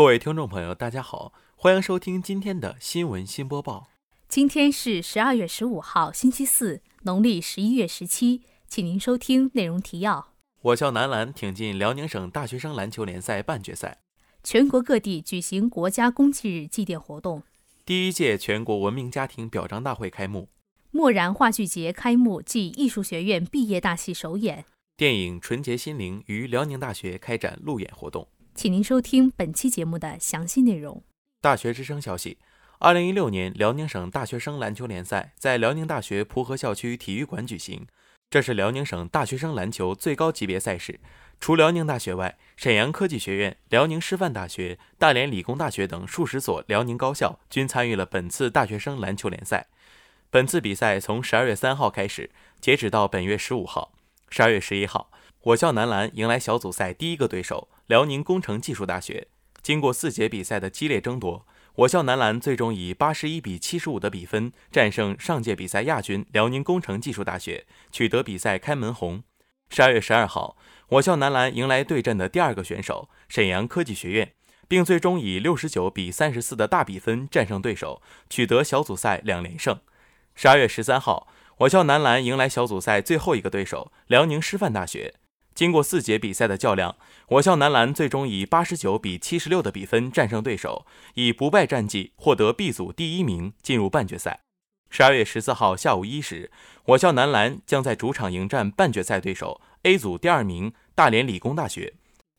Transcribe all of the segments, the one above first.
各位听众朋友，大家好，欢迎收听今天的新闻新播报。今天是十二月十五号，星期四，农历十一月十七，请您收听内容提要：我校男篮挺进辽宁省大学生篮球联赛半决赛；全国各地举行国家公祭日祭奠活动；第一届全国文明家庭表彰大会开幕；漠然话剧节开幕暨艺术学院毕业大戏首演；电影《纯洁心灵》于辽宁大学开展路演活动。请您收听本期节目的详细内容。大学之声消息：二零一六年辽宁省大学生篮球联赛在辽宁大学蒲河校区体育馆举行，这是辽宁省大学生篮球最高级别赛事。除辽宁大学外，沈阳科技学院、辽宁师范大学、大连理工大学等数十所辽宁高校均参与了本次大学生篮球联赛。本次比赛从十二月三号开始，截止到本月十五号。十二月十一号。我校男篮迎来小组赛第一个对手辽宁工程技术大学。经过四节比赛的激烈争夺，我校男篮最终以八十一比七十五的比分战胜上届比赛亚军辽宁工程技术大学，取得比赛开门红。十二月十二号，我校男篮迎来对阵的第二个选手沈阳科技学院，并最终以六十九比三十四的大比分战胜对手，取得小组赛两连胜。十二月十三号，我校男篮迎来小组赛最后一个对手辽宁师范大学。经过四节比赛的较量，我校男篮最终以八十九比七十六的比分战胜对手，以不败战绩获得 B 组第一名，进入半决赛。十二月十四号下午一时，我校男篮将在主场迎战半决赛对手 A 组第二名大连理工大学。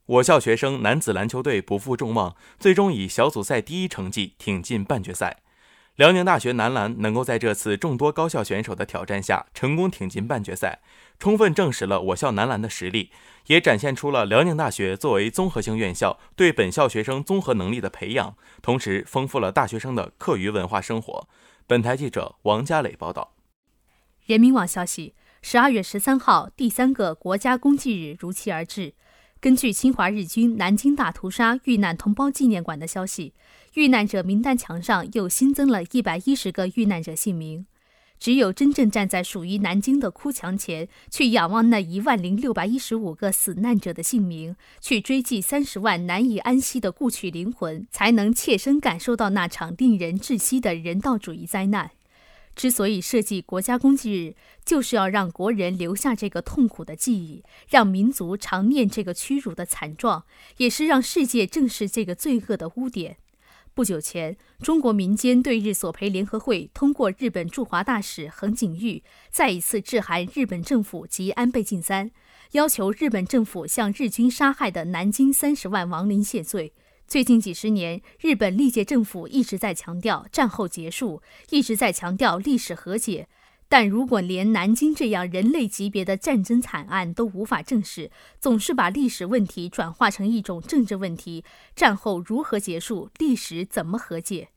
我校学生男子篮球队不负众望，最终以小组赛第一成绩挺进半决赛。辽宁大学男篮能够在这次众多高校选手的挑战下成功挺进半决赛，充分证实了我校男篮的实力，也展现出了辽宁大学作为综合性院校对本校学生综合能力的培养，同时丰富了大学生的课余文化生活。本台记者王佳磊报道。人民网消息：十二月十三号，第三个国家公祭日如期而至。根据侵华日军南京大屠杀遇难同胞纪念馆的消息，遇难者名单墙上又新增了一百一十个遇难者姓名。只有真正站在属于南京的哭墙前，去仰望那一万零六百一十五个死难者的姓名，去追记三十万难以安息的故去灵魂，才能切身感受到那场令人窒息的人道主义灾难。之所以设计国家公祭日，就是要让国人留下这个痛苦的记忆，让民族常念这个屈辱的惨状，也是让世界正视这个罪恶的污点。不久前，中国民间对日索赔联合会通过日本驻华大使横井玉再一次致函日本政府及安倍晋三，要求日本政府向日军杀害的南京三十万亡灵谢罪。最近几十年，日本历届政府一直在强调战后结束，一直在强调历史和解。但如果连南京这样人类级别的战争惨案都无法正视，总是把历史问题转化成一种政治问题，战后如何结束，历史怎么和解？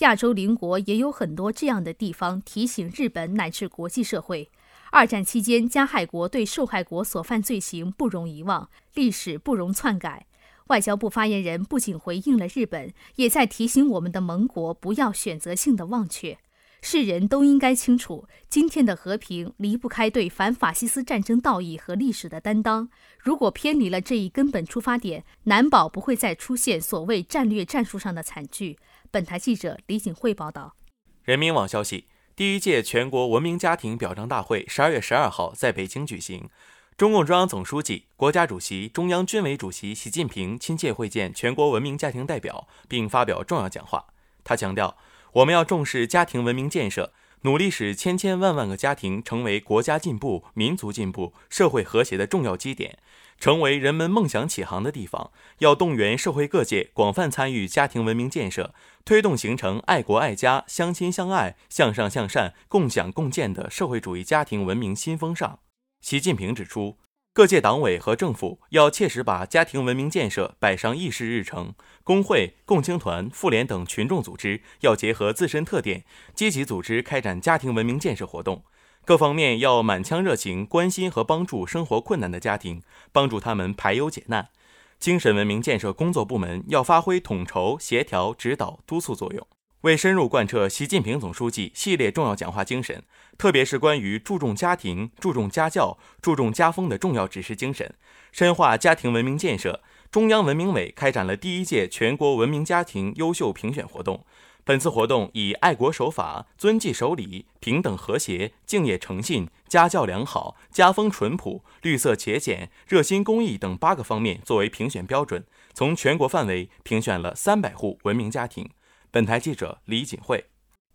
亚洲邻国也有很多这样的地方，提醒日本乃至国际社会：二战期间加害国对受害国所犯罪行不容遗忘，历史不容篡改。外交部发言人不仅回应了日本，也在提醒我们的盟国不要选择性的忘却。世人都应该清楚，今天的和平离不开对反法西斯战争道义和历史的担当。如果偏离了这一根本出发点，难保不会再出现所谓战略战术上的惨剧。本台记者李景慧报道。人民网消息：第一届全国文明家庭表彰大会十二月十二号在北京举行。中共中央总书记、国家主席、中央军委主席习近平亲切会见全国文明家庭代表，并发表重要讲话。他强调，我们要重视家庭文明建设，努力使千千万万个家庭成为国家进步、民族进步、社会和谐的重要基点，成为人们梦想起航的地方。要动员社会各界广泛参与家庭文明建设，推动形成爱国爱家、相亲相爱、向上向善、共享共建的社会主义家庭文明新风尚。习近平指出，各界党委和政府要切实把家庭文明建设摆上议事日程，工会、共青团、妇联等群众组织要结合自身特点，积极组织开展家庭文明建设活动。各方面要满腔热情，关心和帮助生活困难的家庭，帮助他们排忧解难。精神文明建设工作部门要发挥统筹、协调、指导、督促作用。为深入贯彻习近平总书记系列重要讲话精神，特别是关于注重家庭、注重家教、注重家风的重要指示精神，深化家庭文明建设，中央文明委开展了第一届全国文明家庭优秀评选活动。本次活动以爱国守法、遵纪守礼、平等和谐、敬业诚信、家教良好、家风淳朴、绿色节俭、热心公益等八个方面作为评选标准，从全国范围评选了三百户文明家庭。本台记者李锦慧。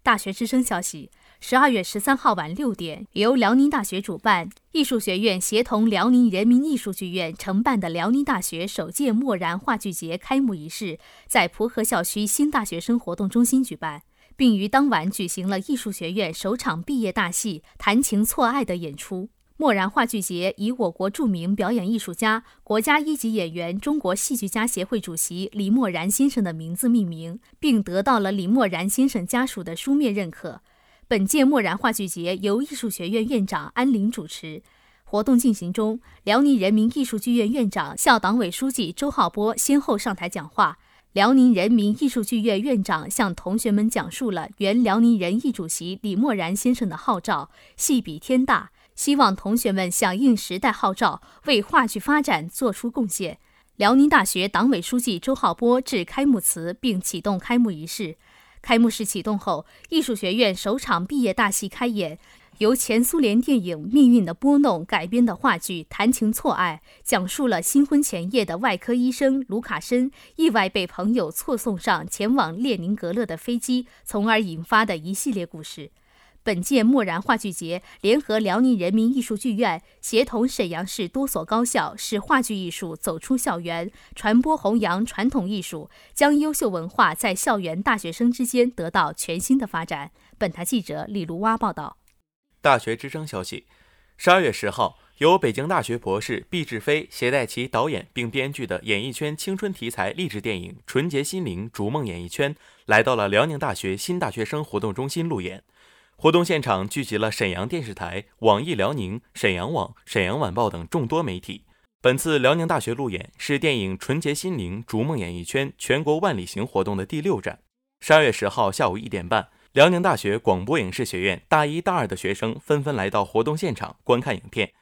大学之声消息。十二月十三号晚六点，由辽宁大学主办、艺术学院协同辽宁人民艺术剧院承办的辽宁大学首届漠然话剧节开幕仪式在蒲河校区新大学生活动中心举办，并于当晚举行了艺术学院首场毕业大戏《谈情错爱》的演出。默然话剧节以我国著名表演艺术家、国家一级演员、中国戏剧家协会主席李默然先生的名字命名，并得到了李默然先生家属的书面认可。本届默然话剧节由艺术学院院长安林主持。活动进行中，辽宁人民艺术剧院院长、校党委书记周浩波先后上台讲话。辽宁人民艺术剧院院长向同学们讲述了原辽宁人艺主席李默然先生的号召，戏比天大，希望同学们响应时代号召，为话剧发展做出贡献。辽宁大学党委书记周浩波致开幕词，并启动开幕仪式。开幕式启动后，艺术学院首场毕业大戏开演，由前苏联电影《命运的拨弄》改编的话剧《谈情错爱》，讲述了新婚前夜的外科医生卢卡申意外被朋友错送上前往列宁格勒的飞机，从而引发的一系列故事。本届墨然话剧节联合辽宁人民艺术剧院，协同沈阳市多所高校，使话剧艺术走出校园，传播弘扬传统艺术，将优秀文化在校园大学生之间得到全新的发展。本台记者李卢蛙报道。大学之声消息：十二月十号，由北京大学博士毕志飞携带其导演并编剧的演艺圈青春题材励志电影《纯洁心灵逐梦演艺圈》来到了辽宁大学新大学生活动中心路演。活动现场聚集了沈阳电视台、网易辽宁、沈阳网、沈阳晚报等众多媒体。本次辽宁大学路演是电影《纯洁心灵逐梦演艺圈》全国万里行活动的第六站。十二月十号下午一点半，辽宁大学广播影视学院大一、大二的学生纷纷来到活动现场观看影片。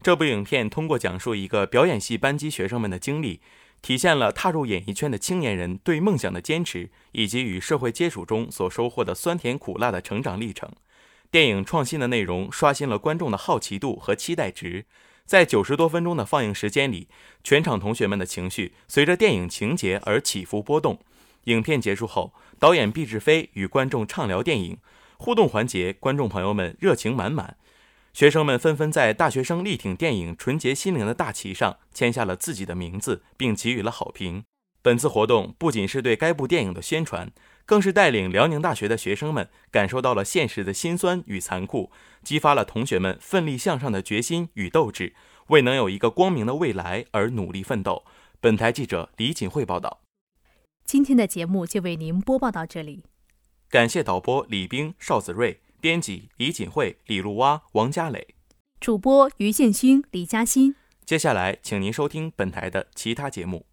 这部影片通过讲述一个表演系班级学生们的经历。体现了踏入演艺圈的青年人对梦想的坚持，以及与社会接触中所收获的酸甜苦辣的成长历程。电影创新的内容刷新了观众的好奇度和期待值。在九十多分钟的放映时间里，全场同学们的情绪随着电影情节而起伏波动。影片结束后，导演毕志飞与观众畅聊电影，互动环节，观众朋友们热情满满。学生们纷纷在大学生力挺电影《纯洁心灵》的大旗上签下了自己的名字，并给予了好评。本次活动不仅是对该部电影的宣传，更是带领辽宁大学的学生们感受到了现实的辛酸与残酷，激发了同学们奋力向上的决心与斗志，为能有一个光明的未来而努力奋斗。本台记者李锦慧报道。今天的节目就为您播报到这里，感谢导播李冰、邵子睿。编辑李锦慧、李露蛙、王佳磊，主播于建勋、李嘉欣。接下来，请您收听本台的其他节目。